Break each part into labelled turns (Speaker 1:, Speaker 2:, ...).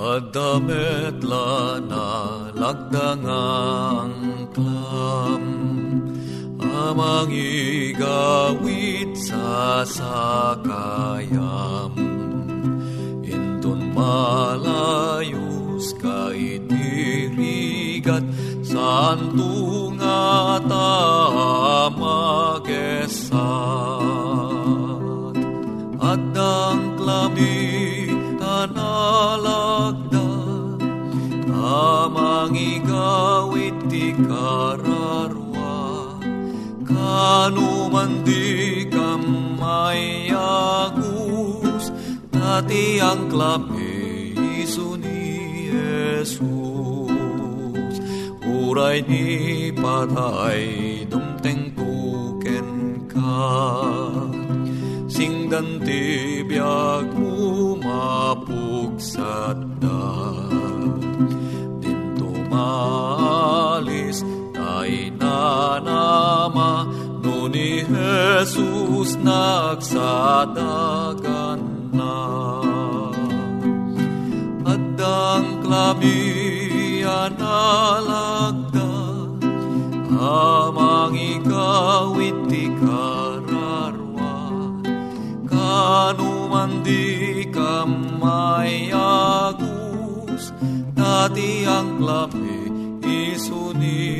Speaker 1: Adamet lana lagdangang klam Amang igawit sa sakayam. Intun malayus ka itirigat Kanuman di kamayagus Tati ang klape iso ni Jesus. Uray ni patay dumteng tuken ka. Singdan ti biag mo mapugsat da Dinto malis tay nanama ni Jesus nagsadagan na. Addang klami analagda Amang ikawit ti kararwa. Kanuman di kamayagus Dati ang klami iso ni Jesus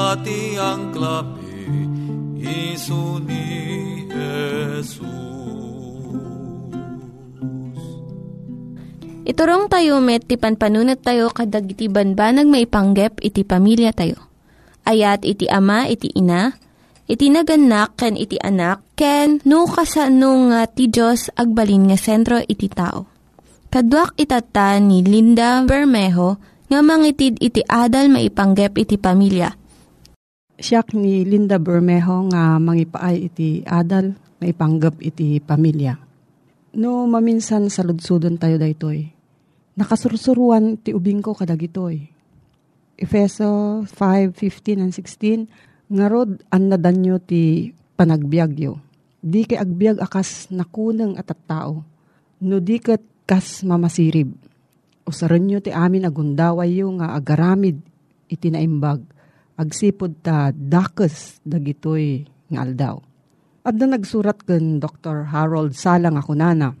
Speaker 1: Dati ang klami iso ni Jesus
Speaker 2: Iturong tayo met, ti panpanunat tayo kadag iti banbanag maipanggep iti pamilya tayo. Ayat iti ama, iti ina, iti naganak, ken iti anak, ken no kasano nga ti Diyos agbalin nga sentro iti tao. Kaduak itata ni Linda Bermejo nga mangitid iti adal maipanggep iti pamilya.
Speaker 3: Siyak ni Linda Bermejo nga mangipaay iti adal maipanggep iti pamilya. No maminsan sa ludsudon tayo daytoy. Nakasursuruan ti ubing ko kadag itoy. Efeso 5:15 and 16 ngarod an nadanyo ti panagbiagyo. Di kay agbiag akas nakuneng at at tao. No di ket kas mamasirib. Usaran nyo ti amin agundaway yo nga agaramid iti naimbag. Agsipod ta dakes dagitoy nga aldaw. At na nagsurat ken Dr. Harold Salang ako nana.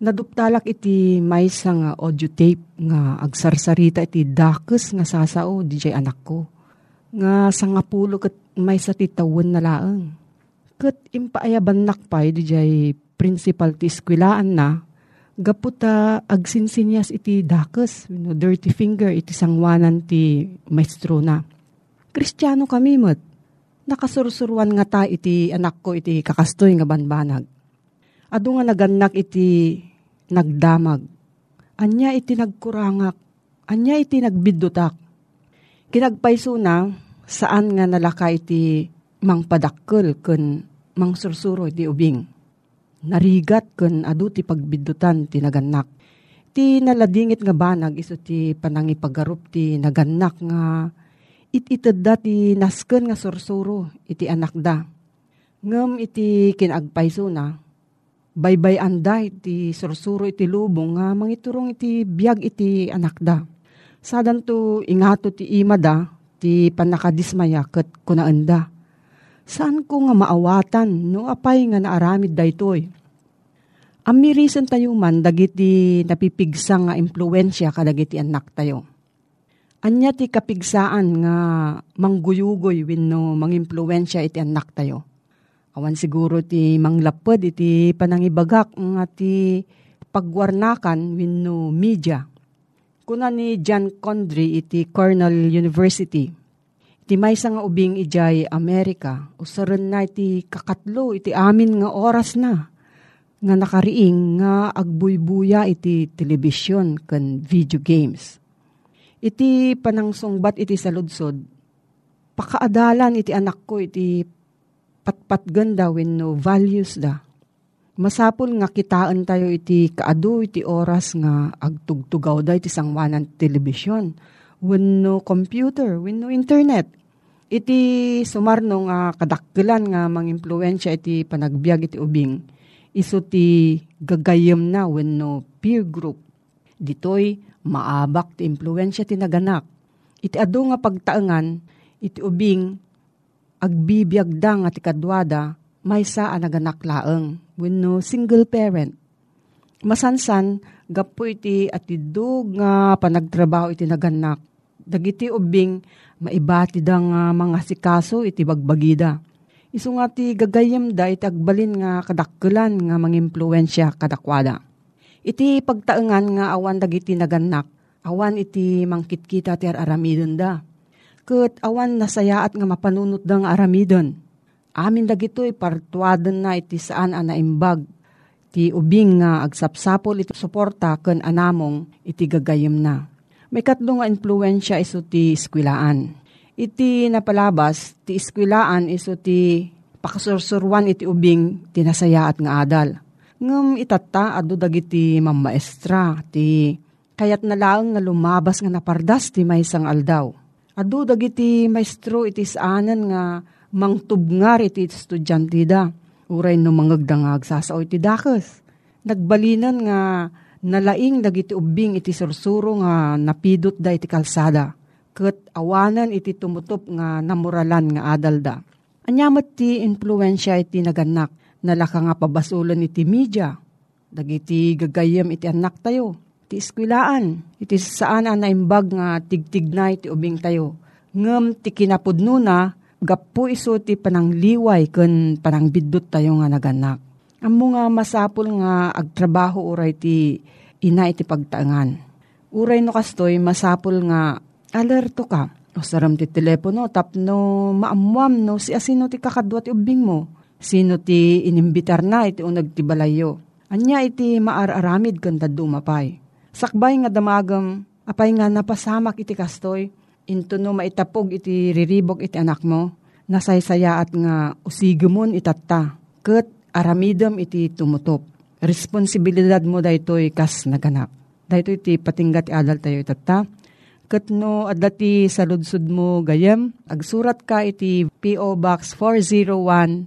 Speaker 3: Naduptalak iti maysa nga audio tape nga agsarsarita iti dakes nga sasao DJ anak ko. Nga sangapulo ket maysa ti tawon na laeng. Ket impaayaban nakpay DJ principal ti eskwelaan na gaputa agsinsinyas iti dakes, you know, dirty finger iti sangwanan ti maestro na. Kristiyano kami met. Nakasursuruan nga ta iti anak ko iti kakastoy nga banbanag. Ado nga naganak iti nagdamag. Anya iti nagkurangak. Anya iti nagbidutak. Kinagpaiso na saan nga nalaka iti mangpadakkel ken mangsursuro iti ubing narigat ken adu ti pagbidutan ti naganak. Ti naladingit nga banag iso ti panangipagarup ti naganak nga it-ited da ti nasken nga sursuro iti anak da. Ngem iti kinagpayso na, baybay anday ti sursuro iti lubong nga mangiturong iti biyag iti anak da. Sadan to ingato ti ima da, ti panakadismaya ket kunaenda. Saan ko nga maawatan no apay nga naaramid daytoy? Amirisan tayo man dagiti napipigsa nga impluensya kadagiti anak tayo. Anya ti kapigsaan nga mangguyugoy wenno mangimpluensya iti anak tayo. Awan siguro ti manglapod iti panangibagak nga ti pagwarnakan wenno media. Kuna ni John Condry iti Cornell University. Iti may nga ubing ijay Amerika, usaran na iti kakatlo iti amin nga oras na nga nakariing nga agbuybuya iti telebisyon kan video games. Iti panangsungbat iti saludsod, pakaadalan iti anak ko iti patpat ganda when no values da. Masapol nga kitaan tayo iti kaadu iti oras nga agtugtugaw da iti sangwanan telebisyon. When no computer, when no internet. Iti sumarno nga kadakkelan nga mangimpluensya iti panagbiag iti ubing iso ti gagayem na wenno peer group. Ditoy maabak ti impluensya ti naganak. Iti adu nga pagtaengan, iti ubing agbibiyag da nga ti kadwada, may sa naganak laeng wenno single parent. Masansan, gapo iti atidog nga panagtrabaho iti naganak. Dagiti ubing maibati da nga mga sikaso iti bagbagida Isu nga ti gagayem da iti agbalin nga kadakkelan nga mangimpluensya kadakwada. Iti pagtaengan nga awan dagiti naganak, awan iti mangkitkita ti aramidon da. Ket awan nasayaat nga mapanunot da nga aramidon. Amin dagitoy partuaden na iti saan ana imbag ti ubing nga agsapsapol iti suporta ken anamong iti gagayem na. May katlo nga impluensya iso ti skwilaan iti napalabas, ti iskwilaan iso ti pakasursurwan iti ubing tinasayaat nga adal. Ngem itatta adu dagiti mammaestra ti kayat na lang nga lumabas nga napardas ti maysang aldaw. Adu dagiti maestro iti saanan nga mangtubngar iti estudyante da. Uray no mangagdangag sasao iti dakes. Nagbalinan nga nalaing dagiti ubing iti sursuro nga napidot da iti kalsada ket awanan iti tumutop nga namuralan nga adal da. Anyamat ti influensya iti naganak, nalaka nga pabasulan iti media, dagiti gagayem iti anak tayo, iti eskwilaan, iti saan na imbag nga tigtig na iti ubing tayo. Ngem ti kinapudno na, gapu iso ti panangliway ken panangbidot tayo nga naganak. Amo nga masapul nga agtrabaho uray ti ina iti pagtaangan. Uray no kastoy masapul nga alerto ka. O saram ti telepono, tapno maamuam no si asino ti kakadwa ti ubing mo. Sino ti inimbitar na iti unag ti balayo. Anya iti maararamid kanta dumapay. Sakbay nga damagam, apay nga napasamak iti kastoy, into no maitapog iti riribok iti anak mo, nasaysayaat nga usigumon itatta, ket aramidam iti tumutop. Responsibilidad mo daytoy kas naganak. Daytoy iti patinggat ti adal tayo itatta, Katno adati sa ludsud mo gayem, agsurat ka iti P.O. Box 401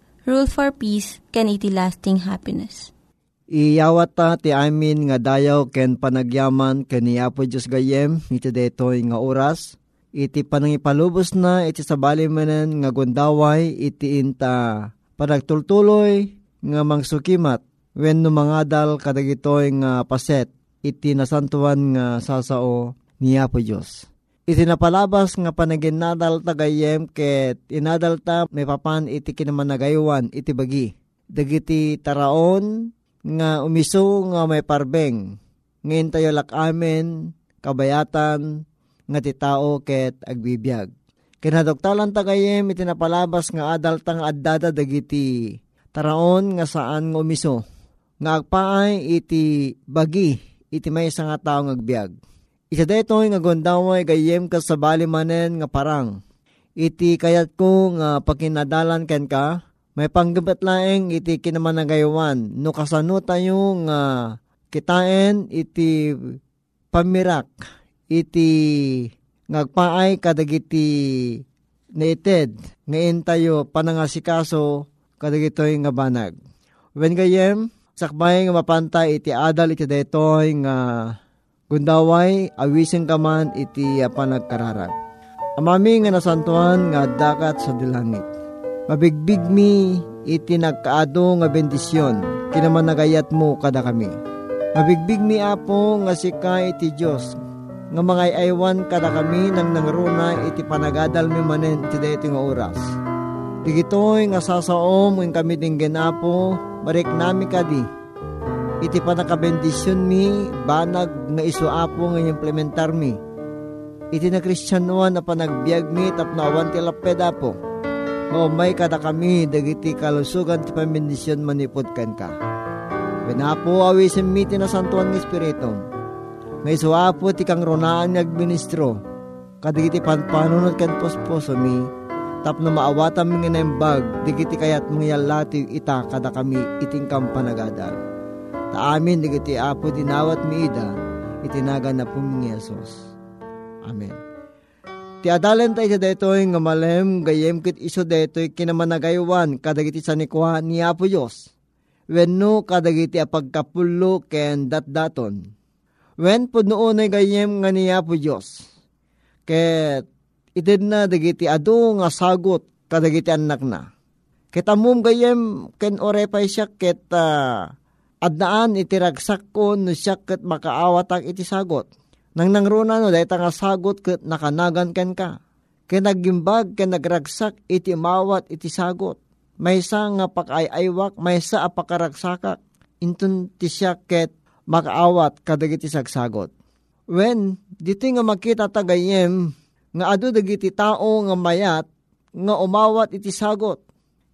Speaker 2: Rule for Peace, can iti lasting happiness.
Speaker 4: Iyawat ta ti amin nga dayaw ken panagyaman ken ni Apo Diyos gayem iti detoy nga oras. Iti panangipalubos na iti sabali manen nga gundaway iti inta panagtultuloy nga mangsukimat when numangadal kadagitoy nga paset iti nasantuan nga sasao ni Apo Diyos. Iti napalabas nga panaginadal tagayem ket inadal ta may papan iti kinamanagaywan iti bagi. Dagiti taraon nga umiso nga may parbeng. Ngayon tayo lakamen, kabayatan, nga ti tao ket agbibiyag. Kinadoktalan tagayem iti napalabas nga adal tang addada dagiti taraon nga saan nga umiso. Nga agpaay iti bagi iti may nga taong agbyag. Isa detoy nga gondaway gayem ka sa bali manen nga parang. Iti kayat ko nga pakinadalan ken ka, may panggabat laeng iti kinaman nagaywan. No kasano tayo nga kitaen iti pamirak, iti ngagpaay kadagiti naited, ngayon tayo panangasikaso kadagitoy nga banag. When gayem, Sakbay nga mapantay iti adal iti daytoy nga gundaway awising kaman iti panagkararag. Amami nga nasantuan nga dakat sa dilangit. Mabigbig mi iti nagkaado nga bendisyon kinaman nagayat mo kada kami. Mabigbig mi apo nga sika iti Diyos nga mga aywan kada kami nang nangruna iti panagadal mi manen iti dayto nga oras. Digitoy nga sasaom kami ding genapo Barik nami kadi. Iti panakabendisyon mi, banag nga isuapo nga implementar mi. Iti na kristyanuan na panagbiag mi tapnawan ti lapeda po. O may kada kami dagiti kalusugan ti pamendisyon manipod kan ka. Benapo awisin mi ti nasantuan ng Espiritu. Nga isuapo ti kang ronaan nga administro. Kadigiti panpanunod kan posposo mi tapno maawatan mga nembag, digiti kayat mga yalati ita kada kami iting kampanagadal. Ta amin digiti apo dinawat mi ida, itinaga na po mga Yesus. Amen. Ti adalan tayo detoy nga malem gayem kit iso detoy kinamanagaywan kadagiti sa nikwa ni Apo Diyos. Wenno kadagiti apagkapulo ken datdaton. Wen po noon ay gayem nga ni Apo Diyos. Ket Itid na dagiti adu nga sagot kadagiti anak na. Kita mum gayem ken orepay siya ket uh, adnaan iti ragsak ko no siya ket makaawatag iti sagot. Nang nangruna no dahita nga sagot ket nakanagan ken ka. Ken naggimbag ken nagragsak iti mawat iti sagot. Maysa nga pakayaywak maysa apakaragsakak. Intun ti siya ket makaawat kadagiti sagsagot. When dito nga makita tagayem nga adu dagiti tao nga mayat nga umawat iti sagot.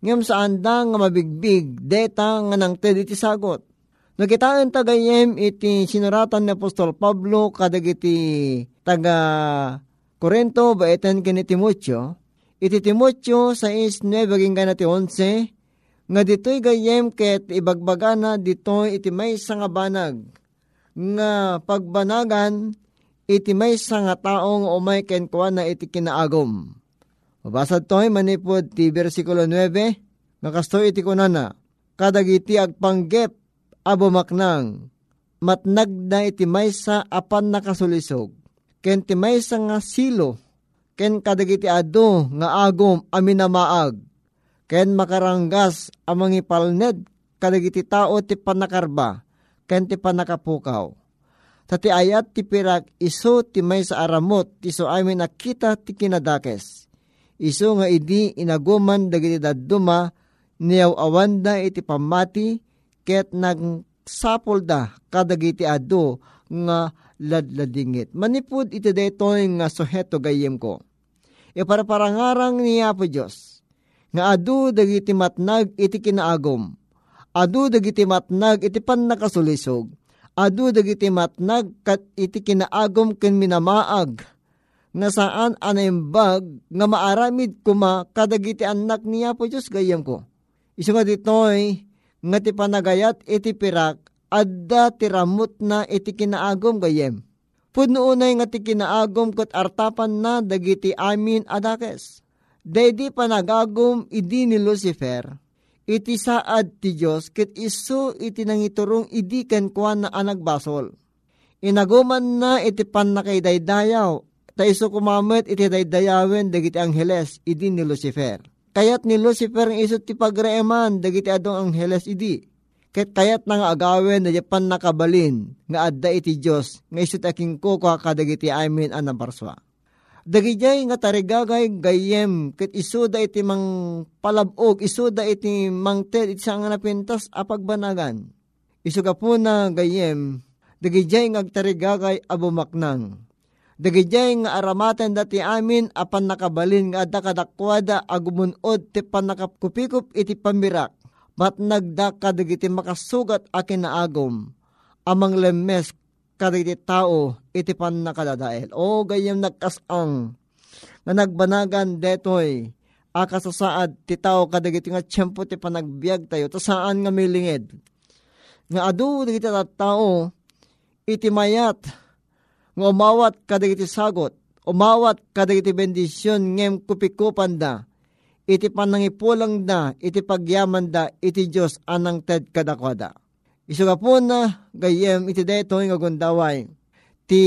Speaker 4: Ngem saan da nga mabigbig deta nga nang ted iti sagot. Nakitaan tagayem iti sinuratan ni Apostol Pablo kadagiti taga Korento baetan kini Timotyo. Iti Timotyo sa is 9 ginggan ti 11 nga ditoy gayem ket ibagbagana ditoy iti may nga banag nga pagbanagan iti may nga taong umay kenkwa na iti kinaagom. Mabasad to'y manipod ti versikulo 9, nga kasto iti kunana, kadagiti agpanggep abomaknang, matnag na iti maysa apan nakasulisog, ken ti maysa nga silo, ken kadagiti ado nga agom aminamaag, ken makaranggas amang ipalned kadagiti tao ti panakarba, ken ti panakapukaw. Tati ayat ti pirak iso ti may sa aramot ti so amin nakita ti kinadakes. Iso nga idi inaguman dagiti daduma niyaw awan da iti pamati ket nagsapol da kadagiti ado nga ladladingit. Manipud iti detoy nga suheto gayem ko. Iparaparangarang niya po Diyos. Nga adu dagiti matnag iti kinaagom. Adu dagiti matnag iti pan nakasulisog. Adu dagiti matnag kat iti kinaagom ken minamaag nga saan anaimbag nga maaramid kuma kadagiti anak niya po Diyos gayam ko. Iso nga ditoy nga ti panagayat iti pirak adda tiramot na iti kinaagom gayem. Pudno unay nga ti kinaagom kat artapan na dagiti amin adakes. Dedi panagagom idi ni Lucifer, iti saad ti Diyos ket iso iti nangiturong idi ken kuan na anak basol. Inaguman na iti pan na kay daydayaw, ta iso kumamit iti daydayawen dagiti angheles idi ni Lucifer Kayat ni Lucifer ang isot ti pagreeman, dagiti adong angheles idi. Ket kayat nga agawin na japan nakabalin, nga adda iti Diyos, nga isot aking kuko kadagiti amin anang parswa. Dagijay nga tarigagay gayem, ket isuda iti mang palabog, isuda iti mang ted iti nga napintas apagbanagan. Isuga po na gayem, dagijay nga tarigagay abumaknang Dagijay nga aramatan dati amin apan nakabalin nga adda kadakwada agumunod ti panakapkupikup iti pamirak. Mat nagda kadagiti makasugat akin na agom. Amang lemes kadagiti tao iti pan nakadadael. O gayam nagkasang nga nagbanagan detoy akasasaad ti tao kadagiti nga tiyempo ti panagbiag tayo to saan nga milingid. Nga adu dagiti tao iti mayat nga umawat kadagiti sagot, umawat kadagiti bendisyon ngem kupikupan da, iti panangipulang da, iti pagyaman da, iti Diyos anang ted kadakwada. Isuga po na gayem iti deto nga gundaway. Ti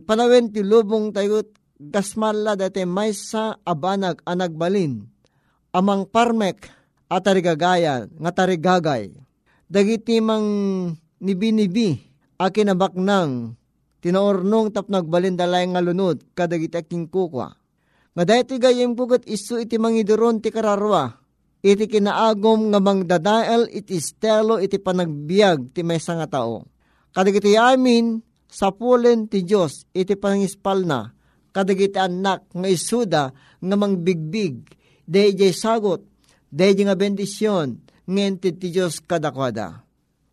Speaker 4: panawen ti lubong tayo gasmalla dati may sa abanag anagbalin. Amang parmek at tarigagayan nga tarigagay. Dagiti mang nibi-nibi akinabaknang tinaornong tapnag balindalay nga lunod kadagiti aking kukwa. Nga dahiti gayem kugat isu iti mangiduron ti kararwa, iti kinaagom nga mangdadael iti stelo iti panagbiag ti may nga tao. Kadagiti amin, sa pulen ti Diyos iti pangispal na, kadagiti anak nga isuda nga mangbigbig, dayjay sagot, dayjay nga bendisyon, ngentid ti Diyos kadakwada.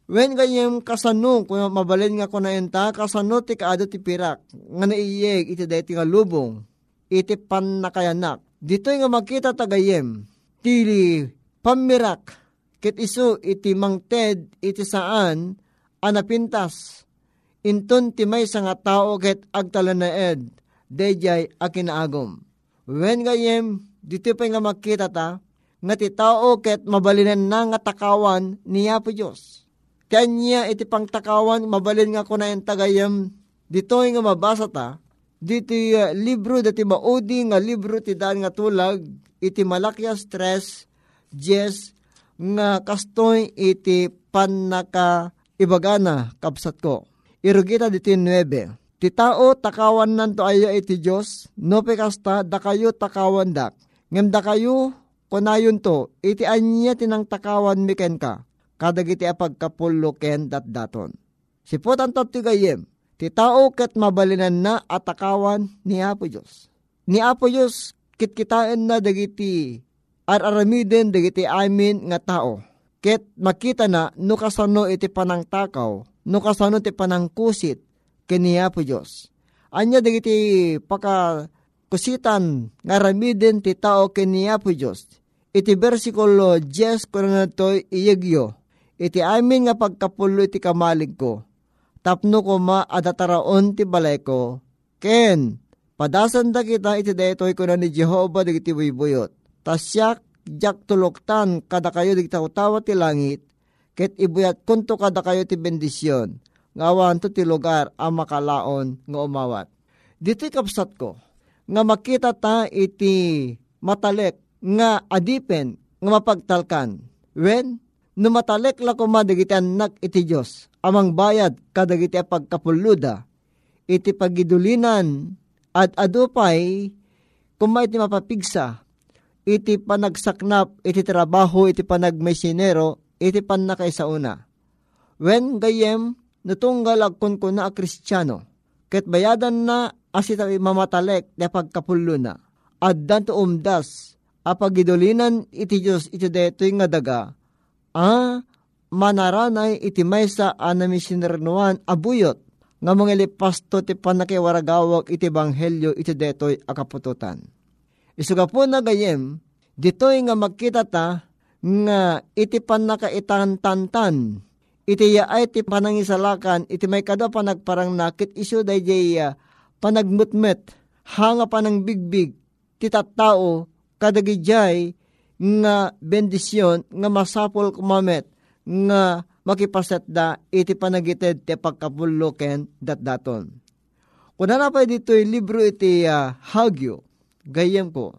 Speaker 4: When kayem kasano, kung mabalin nga ko na enta, kasano ti kaado ti pirak, nga naiyeg iti dati nga lubong, iti pan na kayanak. Dito nga makita tagayem, tili pamirak, kit iso iti mangted iti saan, anapintas, inton ti may sa nga tao ket agtalan na ed, dejay akinaagom. When gayem, dito pa nga makita ta, nga ti tao ket mabalinan na nga takawan niya po Diyos Kanya iti pangtakawan, mabalin nga ko na yung tagayam, dito nga mabasa ta, dito uh, libro dati maudi nga libro ti daan nga tulag, iti malakya stress, yes, nga kastoy iti panaka ibagana kapsat ko. Irugita dito 9. Ti tao takawan nanto ayo iti Diyos, no pekasta da kayo takawan dak. Ngem da kayo kunayon to, iti anya tinang takawan miken ka kadagiti apagkapulo ken dat daton. Sipot ang ti gayem, ti tao ket mabalinan na atakawan ni Apo Diyos. Ni Apo Diyos kitkitaan na dagiti araramiden dagiti amin nga tao. Ket makita na no kasano iti panang takaw, no kasano ti panang kusit kini Apo Diyos. Anya dagiti paka kusitan nga ramiden ti tao kini Apo Diyos. Iti versikulo 10 ko na iyagyo iti amin nga pagkapulo iti kamalig ko. Tapno ko ma adataraon ti balay ko. Ken, padasan da kita iti daytoy ko na ni Jehova digiti buyot. Tasyak, jak tuloktan kada kayo digita utawa ti langit, ket ibuyat kunto kada kayo ti bendisyon, ngawan to ti lugar ang makalaon nga umawat. Dito kapsat ko, nga makita ta iti matalek nga adipen nga mapagtalkan. When numatalek la kuma dagiti anak iti Diyos, amang bayad kadagiti pagkapuluda, iti pagidulinan at adupay kuma iti mapapigsa, iti panagsaknap, iti trabaho, iti panagmesinero, iti pan na sa una. When gayem, natunggal agkon ko na a kristyano, ket bayadan na asita mamatalek na pagkapulo na. Addan to umdas, apagidulinan iti Diyos iti detoy nga daga, ah, manaranay iti maysa anamisinarnuan abuyot, nga mga lipasto ti panakiwaragawag iti banghelyo iti detoy akapututan. Isuga po na gayem, ditoy nga magkita ta nga iti panakaitantantan iti yaay ti panangisalakan iti may kada panagparang nakit iso day jaya panagmutmet hanga panang bigbig ti tattao kadagijay nga bendisyon nga masapol kumamet nga makipaset da iti panagited ti pagkapulo ken datdaton. Kuna na pa dito'y libro iti uh, Hagyo, gayem ko.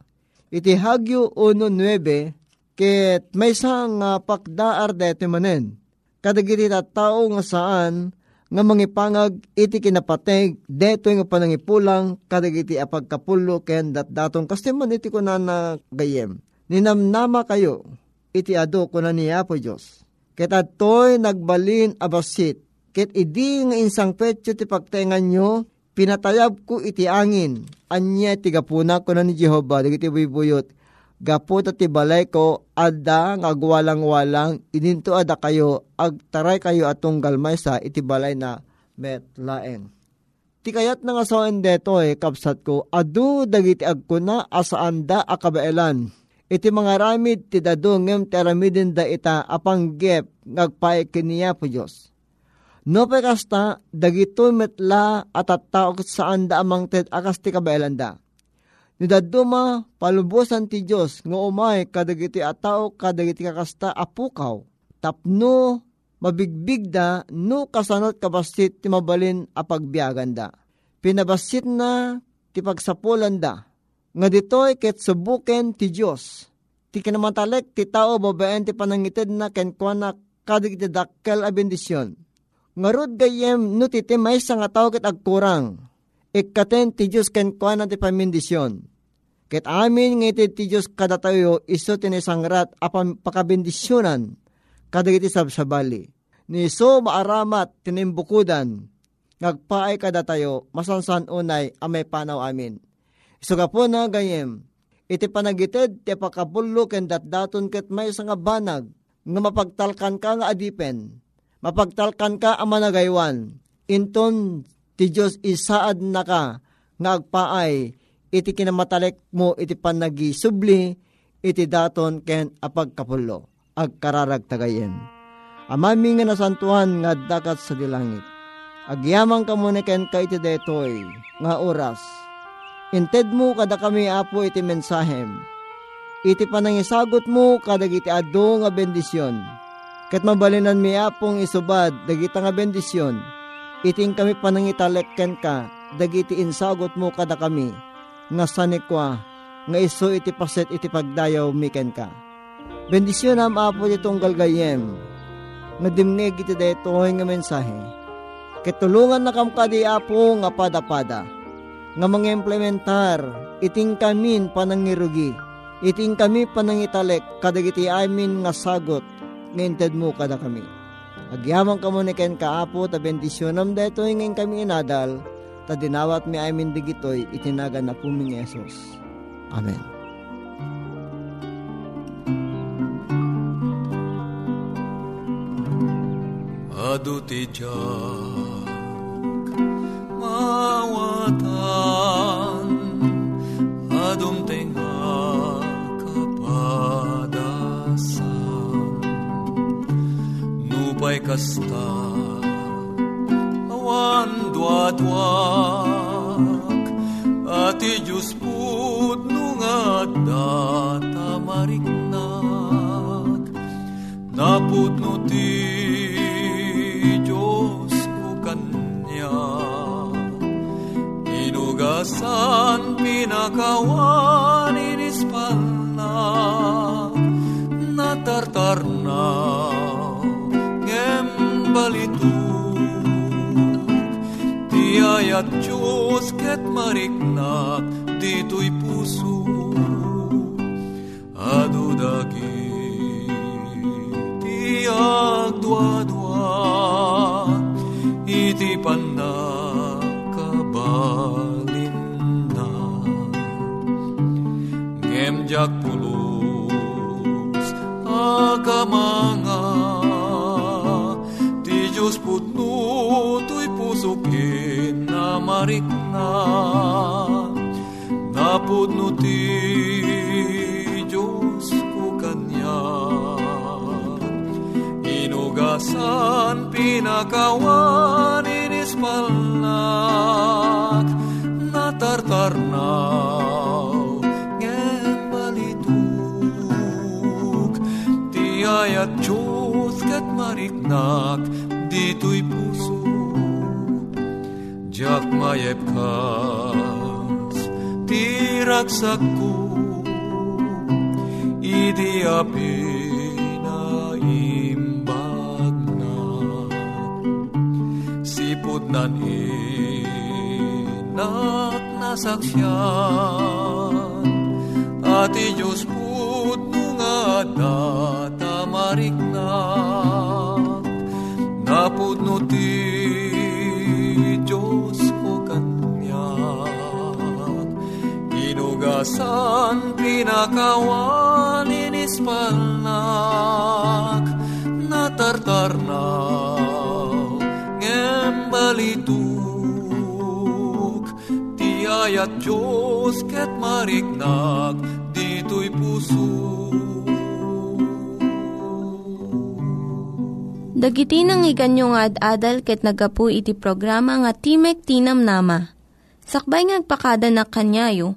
Speaker 4: Iti Hagyo 1.9, ket may isang uh, pakdaar deti manen. Kadagiti tao nga saan nga mangipangag iti kinapateg deto nga panangipulang kadagiti apagkapulo ken datdaton kastiman iti kunan na gayem. Ninamnama kayo iti ado kunan ni Apo Diyos Ket atoy nagbalin abasit. Ket idi nga insang petyo ti pagtengan nyo, pinatayab ko iti angin. Anya ti gapuna ko na ni Jehova, dagiti buyot. Gapo ti balay ko, ada nga agwalang-walang, ininto ada kayo, agtaray kayo atong galmay sa iti balay na met laeng. Ti kayat nga so deto eh, kapsat ko, adu dagiti agkuna asaan da akabaelan iti mga ramid ti dadungem ti aramidin da ita apanggep ngagpay kiniya po Diyos. No pa kasta, dagito metla at at tao saan da amang ted akas ti kabailan da. Nidaduma palubusan ti Diyos nga umay kadagiti at tao kadagiti kakasta apukaw. Tapno mabigbig da no kasanot kabasit ti mabalin apagbiagan da. Pinabasit na ti pagsapulan da nga ditoy ket subuken ti Dios. Ti kinamatalek ti tao babaen ti panangited na ken kuana kadig ti dakkel a bendisyon. Ngarud gayem no ti maysa nga tao ket agkurang. Ikaten ti Dios ken kuana ti pamindisyon. Ket amin nga iti ti Dios kada tayo iso tinisangrat apan pakabendisyonan kadig iti sabsabali. Ni so maaramat tinimbukudan ngagpaay kada tayo masansan unay amay panaw amin Isuga po na gayem, iti panagited ti pakapulo ken datdaton ket may nga banag nga mapagtalkan ka nga adipen, mapagtalkan ka ang managaywan, inton ti Diyos isaad na ka nga agpaay iti kinamatalek mo iti panagi subli iti daton ken apagkapulo agkararag tagayen. Amami nga nasantuhan nga dakat sa dilangit. Agyamang ka ka iti detoy nga oras Inted mo kada kami apo iti mensahem. Iti panangisagot mo kada iti ado nga bendisyon. Kat mabalinan mi apong isubad dagita nga bendisyon. Iting kami panangitalekken ka dagiti insagot mo kada kami. Nga sanikwa nga iso iti paset iti pagdayaw miken ka. Bendisyon am apo itong galgayem. Nga dimneg iti detoy nga mensahe. Ketulungan na kam kadi apo nga pada-pada nga mga implementar, iting kamin panangirugi, iting kami panangitalek, kadagiti amin nga sagot, nginted mo kada kami. Agyaman ka muna ken kaapo, ta bendisyonam deto ngayon kami inadal, ta dinawat mi amin digitoy, itinaga na puming Yesus. Amen.
Speaker 1: Adu ti mawatan adum tenga kapadasan. Nupay kasta awan duadwak ati Diyos put nungat data mariknak. Naput Tugasan pinakawan inispalna Natartarna ngem balitu. Tiayat Diyos ket mariknak dito'y puso adudagi. Ti agdwa-dwa iti panakabalin ngemjak pulos agamanga ti Diyos putno tuy pusukin na marikna napudno ti Diyos ko kanya. Inugasan pinakawan inispalnak mariknak dito'y puso Diyak mayep kas tiraksak ko Idi api na imbag na Sipod nan inak nasaksyan Ati Diyos put nga datamarik Inugasan pinakawan inispalnak Natartarnaw ngem balituk. Ti ayat Diyos ket mariknak dito'y puso.
Speaker 2: Dagiti nang iganyo nga ad-adal ket nagapu iti programa nga Timek Tinam Nama. Sakbay ngagpakada na kanyayo,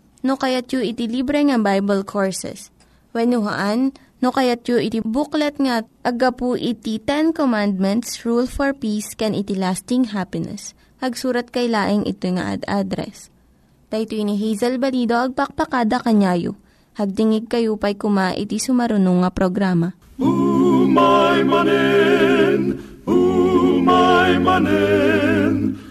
Speaker 2: no kayat yu iti libre nga Bible Courses. When no kayat yu iti booklet nga agapu iti Ten Commandments, Rule for Peace, can iti lasting happiness. Hagsurat kay laing ito nga ad address. Daytoy ni Hazel Balido agpakpakada kanyayo. Hagdingig kayo pa'y kuma iti sumarunong nga programa.
Speaker 5: Umay manen, umay manen